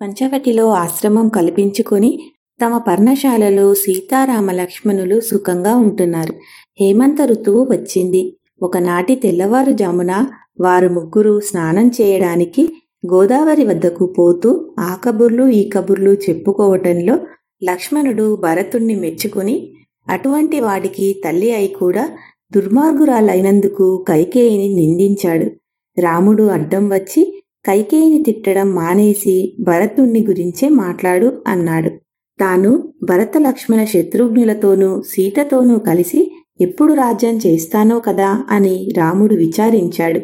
పంచవటిలో ఆశ్రమం కల్పించుకొని తమ పర్ణశాలలో సీతారామ లక్ష్మణులు సుఖంగా ఉంటున్నారు. హేమంత ఋతువు వచ్చింది. ఒకనాటి తెల్లవారుజామున వారు ముగ్గురు స్నానం చేయడానికి గోదావరి వద్దకు పోతూ ఆ కబుర్లు ఈ కబుర్లు చెప్పుకోవటంలో లక్ష్మణుడు భరతుణ్ణి మెచ్చుకుని అటువంటి వాడికి తల్లి అయి కూడా దుర్మార్గురాలైనందుకు కైకేయిని నిందించాడు. రాముడు అడ్డం వచ్చి కైకేయిని తిట్టడం మానేసి భరతుణ్ణి గురించే మాట్లాడు అన్నాడు. తాను భరత లక్ష్మణ శత్రుఘ్నులతోనూ సీతతోనూ కలిసి ఎప్పుడు రాజ్యం చేస్తానో కదా అని రాముడు విచారించాడు.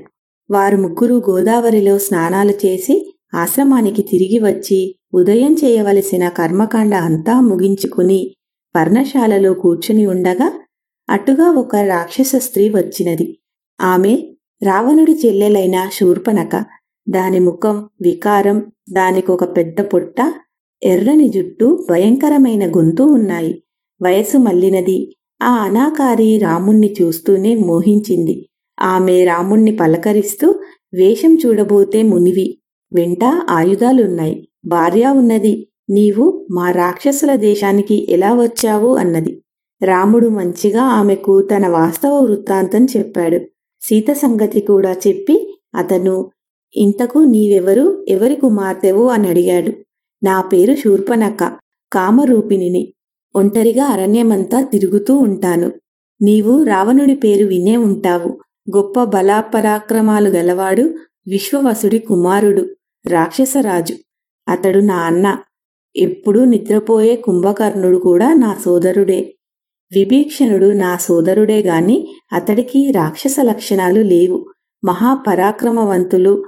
వారు ముగ్గురు గోదావరిలో స్నానాలు చేసి ఆశ్రమానికి తిరిగి వచ్చి ఉదయం చేయవలసిన కర్మకాండ అంతా ముగించుకుని పర్ణశాలలో కూర్చుని ఉండగా అటుగా ఒక రాక్షస స్త్రీ వచ్చినది. ఆమె రావణుడి చెల్లెలైన శూర్పనక దాని ముఖం వికారం దానికొక పెద్ద పొట్ట ఎర్రని జుట్టు భయంకరమైన గొంతు ఉన్నాయి. వయసు మల్లినది ఆ అనాకారి రాముణ్ణి చూస్తూనే మోహించింది. ఆమె రాముణ్ణి పలకరిస్తూ వేషం చూడబోతే మునివి వెంట ఆయుధాలున్నాయి. భార్య ఉన్నది. నీవు మా రాక్షసుల దేశానికి ఎలా వచ్చావు? అన్నది. రాముడు మంచిగా ఆమెకు తన వాస్తవ వృత్తాంతం చెప్పాడు. సీత సంగతి కూడా చెప్పి అతను ఇంతకు నీవెవరు ఎవరి కుమార్తెవు అని అడిగాడు. నా పేరు శూర్పనక్క కామరూపిణిని. ఒంటరిగా అరణ్యమంతా తిరుగుతూ ఉంటాను. నీవు రావణుడి పేరు వినే ఉంటావు. గొప్ప బలాపరాక్రమాలు గలవాడు విశ్వవసుడి కుమారుడు రాక్షసరాజు. అతడు నా అన్న. ఎప్పుడూ నిద్రపోయే కుంభకర్ణుడు కూడా నా సోదరుడే. విభీక్షణుడు నా సోదరుడే గాని అతడికి రాక్షస లక్షణాలు లేవు. మహాపరాక్రమవంతులు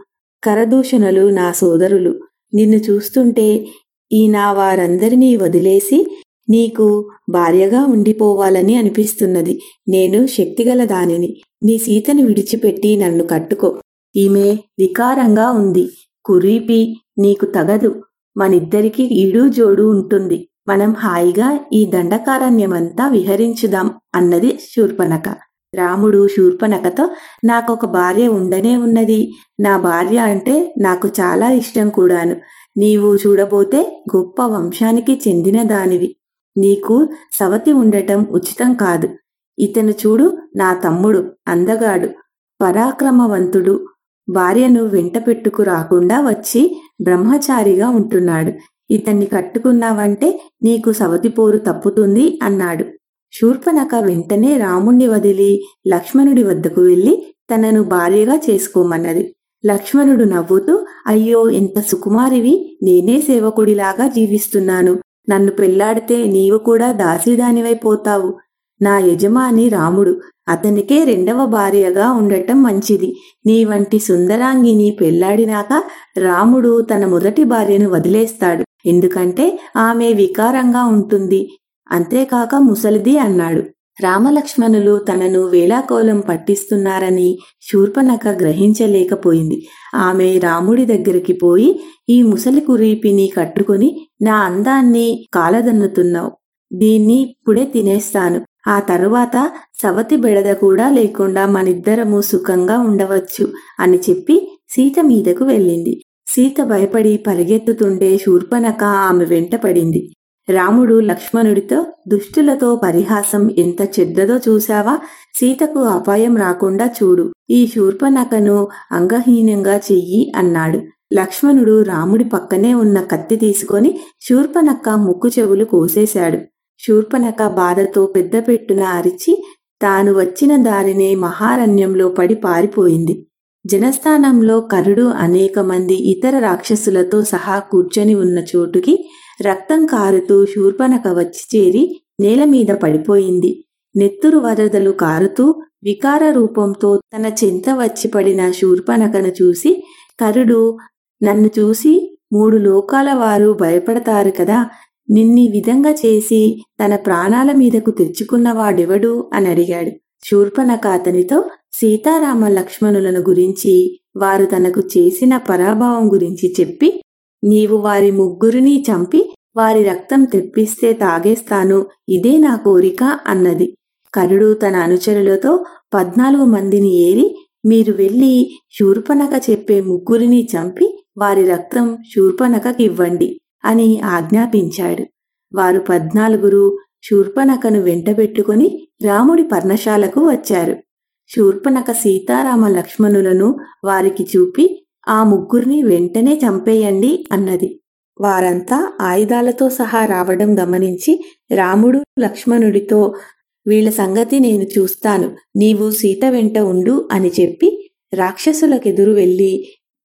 కరదూషణులు నా సోదరులు. నిన్ను చూస్తుంటే ఈ నా వారందరినీ వదిలేసి నీకు భార్యగా ఉండిపోవాలని అనిపిస్తున్నది. నేను శక్తిగల దానిని. నీ సీతను విడిచిపెట్టి నన్ను కట్టుకో. ఈమె వికారంగా ఉంది. కురీపి నీకు తగదు. మనిద్దరికి ఈడు జోడు ఉంటుంది. మనం హాయిగా ఈ దండకారణ్యమంతా విహరించుదాం అన్నది శూర్పణక రాముడు శూర్పనకతో నాకొక భార్య ఉండనే ఉన్నది. నా భార్య అంటే నాకు చాలా ఇష్టం కూడాను. నీవు చూడబోతే గొప్ప వంశానికి చెందిన దానివి. నీకు సవతి ఉండటం ఉచితం కాదు. ఇతను చూడు నా తమ్ముడు అందగాడు పరాక్రమవంతుడు. భార్యను వెంట పెట్టుకు రాకుండా వచ్చి బ్రహ్మచారిగా ఉంటున్నాడు. ఇతన్ని కట్టుకున్నావంటే నీకు సవతి పోరు తప్పుతుంది అన్నాడు. శూర్పనక వెంటనే రాముణ్ణి వదిలి లక్ష్మణుడి వద్దకు వెళ్ళి తనను భార్యగా చేసుకోమన్నది. లక్ష్మణుడు నవ్వుతూ అయ్యో ఎంత సుకుమారివి! నేనే సేవకుడిలాగా జీవిస్తున్నాను. నన్ను పెళ్ళాడితే నీవు కూడా దాసిదానివైపోతావు. నా యజమాని రాముడు. అతనికే రెండవ భార్యగా ఉండటం మంచిది. నీ వంటి సుందరాంగిని పెళ్ళాడినాక రాముడు తన మొదటి భార్యను వదిలేస్తాడు. ఎందుకంటే ఆమె వికారంగా ఉంటుంది. అంతేకాక ముసలిది అన్నాడు. రామలక్ష్మణులు తనను వేళాకోలం పట్టిస్తున్నారని శూర్పనక గ్రహించలేకపోయింది. ఆమె రాముడి దగ్గరికి పోయి ఈ ముసలి కురీపిని కట్టుకుని నా అందాన్ని కాలదన్నుతున్నావు. దీన్ని ఇప్పుడే తినేస్తాను. ఆ తరువాత సవతి బెడద కూడా లేకుండా మనిద్దరము సుఖంగా ఉండవచ్చు అని చెప్పి సీత మీదకు వెళ్ళింది. సీత భయపడి పరిగెత్తుతుంటే శూర్పనక ఆమె వెంట పడింది. రాముడు లక్ష్మణుడితో దుష్టులతో పరిహాసం ఎంత చెడ్డదో చూశావా? సీతకు అపాయం రాకుండా చూడు. ఈ శూర్పనకను అంగహీనంగా చెయ్యి అన్నాడు. లక్ష్మణుడు రాముడి పక్కనే ఉన్న కత్తి తీసుకొని శూర్పనక్క ముక్కు చెవులు కోసేశాడు. శూర్పనక బాధతో పెద్ద పెట్టున అరిచి తాను వచ్చిన దారినే మహారణ్యంలో పడి పారిపోయింది. జనస్థానంలో కరుడు అనేక మంది ఇతర రాక్షసులతో సహా కూర్చొని ఉన్న చోటుకి రక్తం కారుతూ శూర్పనక వచ్చి చేరి నేల మీద పడిపోయింది. నెత్తురు వరదలు కారుతూ వికార రూపంతో తన చెంత వచ్చి పడిన శూర్పనకను చూసి కరుడు నన్ను చూసి మూడు లోకాల వారు భయపడతారు కదా నిన్ని విధంగా చేసి తన ప్రాణాల మీదకు తెచ్చుకున్నవాడెవడు అని అడిగాడు. శూర్పనక అతనితో సీతారామ లక్ష్మణులను గురించి వారు తనకు చేసిన పరాభావం గురించి చెప్పి నీవు వారి ముగ్గురిని చంపి వారి రక్తం తెప్పిస్తే తాగేస్తాను ఇదే నా కోరిక అన్నది. కరుడు తన అనుచరులతో పద్నాలుగు మందిని ఏరి మీరు వెళ్ళి శూర్పనక చెప్పే ముగ్గురిని చంపి వారి రక్తం శూర్పనకకివ్వండి అని ఆజ్ఞాపించాడు. వారు పద్నాలుగురు శూర్పనకను వెంటబెట్టుకుని రాముడి పర్ణశాలకు వచ్చారు. శూర్పనక సీతారామ లక్ష్మణులను వారికి చూపి ఆ ముగ్గురిని వెంటనే చంపేయండి అన్నది. వారంతా ఆయుధాలతో సహా రావడం గమనించి రాముడు లక్ష్మణుడితో వీళ్ళ సంగతి నేను చూస్తాను నీవు సీత వెంట ఉండు అని చెప్పి రాక్షసులకెదురు వెళ్ళి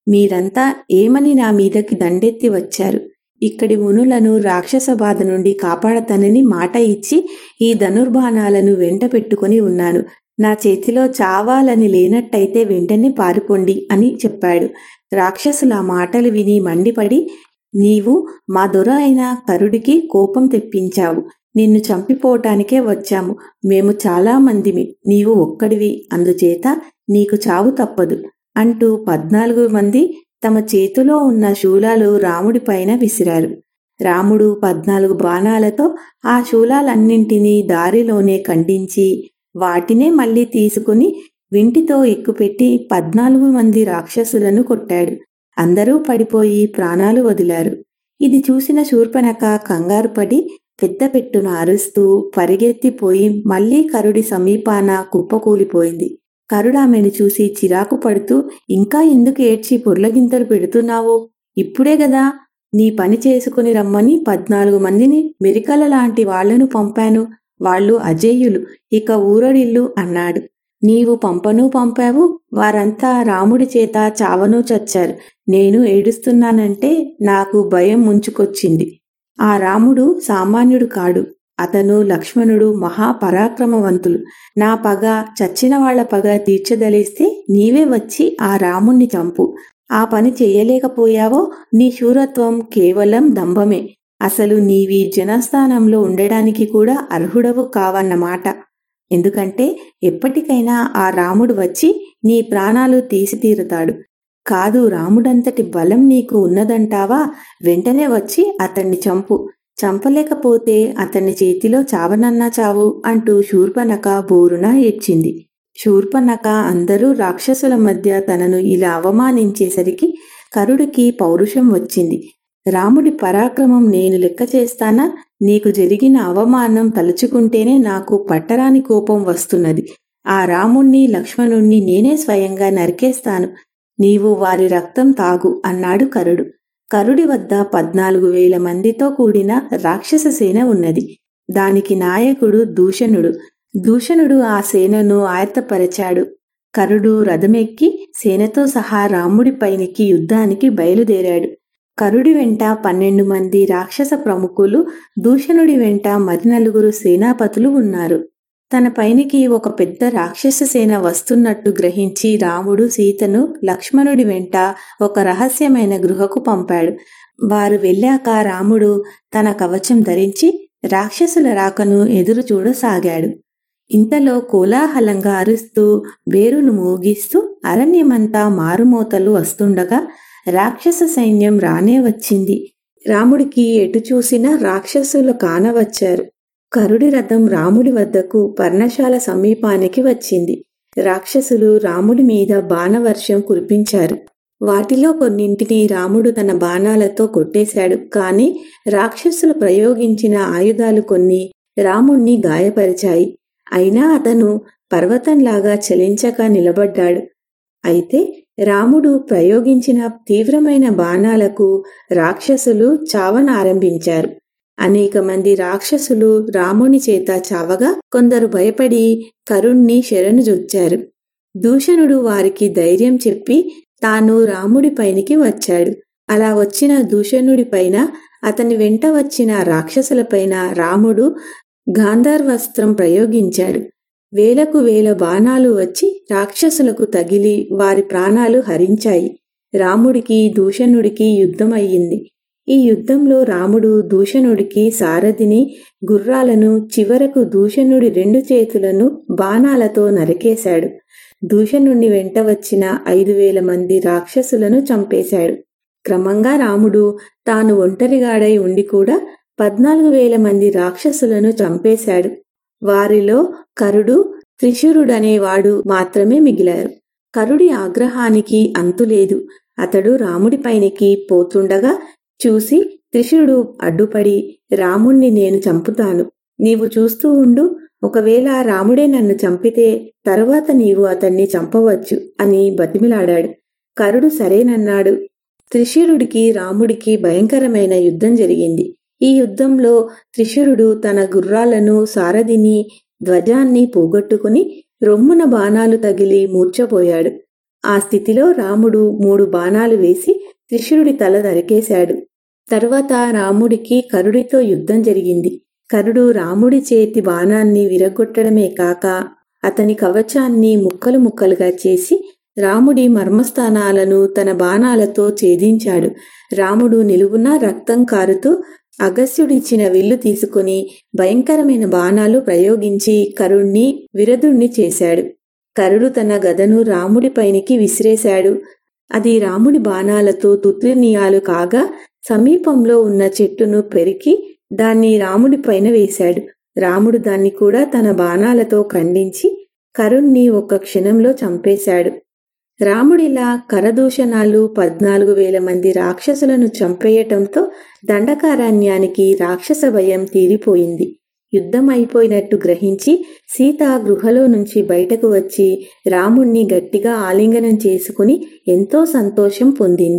మీరంతా ఏమని నా మీదకి దండెత్తి వచ్చారు? ఇక్కడి మునులను రాక్షస బాధ నుండి కాపాడతానని మాట ఇచ్చి ఈ ధనుర్బాణాలను వెంట పెట్టుకుని ఉన్నాను. నా చేతిలో చావాలని లేనట్టయితే వెంటనే పారిపోండి అని చెప్పాడు. రాక్షసుల మాటలు విని మండిపడి నీవు మా దొర అయిన కరుడికి కోపం తెప్పించావు. నిన్ను చంపిపోవటానికే వచ్చాము. మేము చాలా మందిమి. నీవు ఒక్కడివి. అందుచేత నీకు చావు తప్పదు అంటూ పద్నాలుగు మంది తమ చేతిలో ఉన్న శూలాలు రాముడిపైన విసిరారు. రాముడు పద్నాలుగు బాణాలతో ఆ శూలాలన్నింటినీ దారిలోనే ఖండించి వాటినే మళ్ళీ తీసుకుని వింటితో ఎక్కుపెట్టి పద్నాలుగు మంది రాక్షసులను కొట్టాడు. అందరూ పడిపోయి ప్రాణాలు వదిలారు. ఇది చూసిన శూర్పనక కంగారు పడి పెద్ద పెట్టును అరుస్తూ పరిగెత్తిపోయి మళ్ళీ కరుడి సమీపాన కుప్పకూలిపోయింది. కరుడామెను చూసి చిరాకు పడుతూ ఇంకా ఎందుకు ఏడ్చి పొర్లగింతలు పెడుతున్నావు? ఇప్పుడే గదా నీ పని చేసుకుని రమ్మని పద్నాలుగు మందిని మెరికల లాంటి వాళ్ళను పంపాను. వాళ్ళు అజేయులు. ఇక ఊరడిల్లు అన్నాడు. నీవు పంపను పంపావు వారంతా రాముడి చేత చావను చచ్చారు. నేను ఏడుస్తున్నానంటే నాకు భయం ముంచుకొచ్చింది. ఆ రాముడు సామాన్యుడు కాడు. అతను లక్ష్మణుడు మహాపరాక్రమవంతులు. నా పగ చచ్చిన వాళ్ళ పగ తీర్చదలిస్తే నీవే వచ్చి ఆ రాముణ్ణి చంపు. ఆ పని చెయ్యలేకపోయావో నీ శూరత్వం కేవలం దంభమే. అసలు నీవి జనస్థానంలో ఉండడానికి కూడా అర్హుడవు కావన్నమాట. ఎందుకంటే ఎప్పటికైనా ఆ రాముడు వచ్చి నీ ప్రాణాలు తీసి తీరుతాడు కాదు రాముడంతటి బలం నీకు ఉన్నదంటావా? వెంటనే వచ్చి అతన్ని చంపు. చంపలేకపోతే అతన్ని చేతిలో చావనన్నా చావు అంటూ శూర్పనక బోరున ఏడ్చింది. శూర్పనక అందరూ రాక్షసుల మధ్య తనను ఇలా అవమానించేసరికి కరుడికి పౌరుషం వచ్చింది. రాముడి పరాక్రమం నేను లెక్క చేస్తానా? నీకు జరిగిన అవమానం తలుచుకుంటేనే నాకు పట్టరాని కోపం వస్తున్నది. ఆ రాముణ్ణి లక్ష్మణుణ్ణి నేనే స్వయంగా నరికేస్తాను. నీవు వారి రక్తం తాగు అన్నాడు కరుడు. కరుడి వద్ద పద్నాలుగు వేల మందితో కూడిన రాక్షస సేన ఉన్నది. దానికి నాయకుడు దూషణుడు. దూషణుడు ఆ సేనను ఆయత్తపరచాడు. కరుడు రథమెక్కి సేనతో సహా రాముడి పైనికి యుద్ధానికి బయలుదేరాడు. కరుడి వెంట పన్నెండు మంది రాక్షస ప్రముఖులు దూషణుడి వెంట మరి నలుగురు సేనాపతులు ఉన్నారు. తన పైనికి ఒక పెద్ద రాక్షస సేన వస్తున్నట్టు గ్రహించి రాముడు సీతను లక్ష్మణుడి వెంట ఒక రహస్యమైన గృహకు పంపాడు. వారు వెళ్ళాక రాముడు తన కవచం ధరించి రాక్షసుల రాకను ఎదురు చూడసాగాడు. ఇంతలో కోలాహలంగా అరుస్తూ వేరును మోగిస్తూ అరణ్యమంతా మారుమోతలు వస్తుండగా రాక్షస సైన్యం రానే వచ్చింది. రాముడికి ఎటు చూసినా రాక్షసులు కానవచ్చారు. కరుడి రథం రాముడి వద్దకు పర్ణశాల సమీపానికి వచ్చింది. రాక్షసులు రాముడి మీద బాణవర్షం కురిపించారు. వాటిలో కొన్నింటిని రాముడు తన బాణాలతో కొట్టేశాడు. కాని రాక్షసులు ప్రయోగించిన ఆయుధాలు కొన్ని రాముణ్ణి గాయపరిచాయి. అయినా అతను పర్వతంలాగా చలించక నిలబడ్డాడు. అయితే రాముడు ప్రయోగించిన తీవ్రమైన బాణాలకు రాక్షసులు చావనారంభించారు అనేక మంది రాక్షసులు రాముని చేత చావగా కొందరు భయపడి కరుణ్ణి శరణుజొచ్చారు దూషణుడు వారికి ధైర్యం చెప్పి తాను రాముడి పైనికి వచ్చాడు. అలా వచ్చిన దూషణుడిపైన అతని వెంట వచ్చిన రాక్షసులపైన రాముడు గాంధార్వస్త్రం ప్రయోగించాడు. వేలకు వేల బాణాలు వచ్చి రాక్షసులకు తగిలి వారి ప్రాణాలు హరించాయి. రాముడికి దూషణుడికి యుద్ధమయ్యింది ఈ యుద్ధంలో రాముడు దూషణుడికి సారథిని గుర్రాలను చివరకు దూషణుడి రెండు చేతులను బాణాలతో నరికేశాడు. దూషణుణ్ణి వెంట వచ్చిన ఐదు వేల మంది రాక్షసులను చంపేశాడు. క్రమంగా రాముడు తాను ఒంటరిగాడై ఉండి కూడా పద్నాలుగు వేల మంది రాక్షసులను చంపేశాడు. వారిలో కరుడు త్రిశూరుడనేవాడు మాత్రమే మిగిలారు. కరుడి ఆగ్రహానికి అంతులేదు అతడు రాముడిపైనికి పోతుండగా చూసి త్రిశూరుడు అడ్డుపడి రాముణ్ణి నేను చంపుతాను. నీవు చూస్తూ ఉండు. ఒకవేళ రాముడే నన్ను చంపితే తరువాత నీవు అతన్ని చంపవచ్చు అని బతిమిలాడాడు. కరుడు సరేనన్నాడు. త్రిశూరుడికి రాముడికి భయంకరమైన యుద్ధం జరిగింది. ఈ యుద్ధంలో త్రిశూరుడు తన గుర్రాలను సారథిని ధ్వజాన్ని పోగొట్టుకుని రొమ్మున బాణాలు తగిలి మూర్చపోయాడు ఆ స్థితిలో రాముడు మూడు బాణాలు వేసి త్రిశూరుడి తల దరికేశాడు. తర్వాత రాముడికి కరుడితో యుద్ధం జరిగింది. కరుడు రాముడి చేతి బాణాన్ని విరగొట్టడమే కాక అతని కవచాన్ని ముక్కలు ముక్కలుగా చేసి రాముడి మర్మస్థానాలను తన బాణాలతో ఛేదించాడు. రాముడు నిలువున రక్తం కారుతూ అగస్యుడిచ్చిన విల్లు తీసుకుని భయంకరమైన బాణాలు ప్రయోగించి కరుణ్ణి విరదుణ్ణి చేశాడు. కరుడు తన గదను రాముడి పైనికి విసిరేశాడు. అది రాముడి బాణాలతో తుత్రినీయాలు కాగా సమీపంలో ఉన్న చెట్టును పెరికి దాన్ని రాముడి పైన వేశాడు. రాముడు దాన్ని కూడా తన బాణాలతో ఖండించి కరుణ్ణి ఒక క్షణంలో చంపేశాడు. రాముడిలా కరదూషణాలు పద్నాలుగు వేల మంది రాక్షసులను చంపేయటంతో దండకారణ్యానికి రాక్షస భయం తీరిపోయింది. యుద్ధం అయిపోయినట్టు గ్రహించి సీత గృహలో నుంచి బయటకు వచ్చి రాముణ్ణి గట్టిగా ఆలింగనం చేసుకుని ఎంతో సంతోషం పొందింది.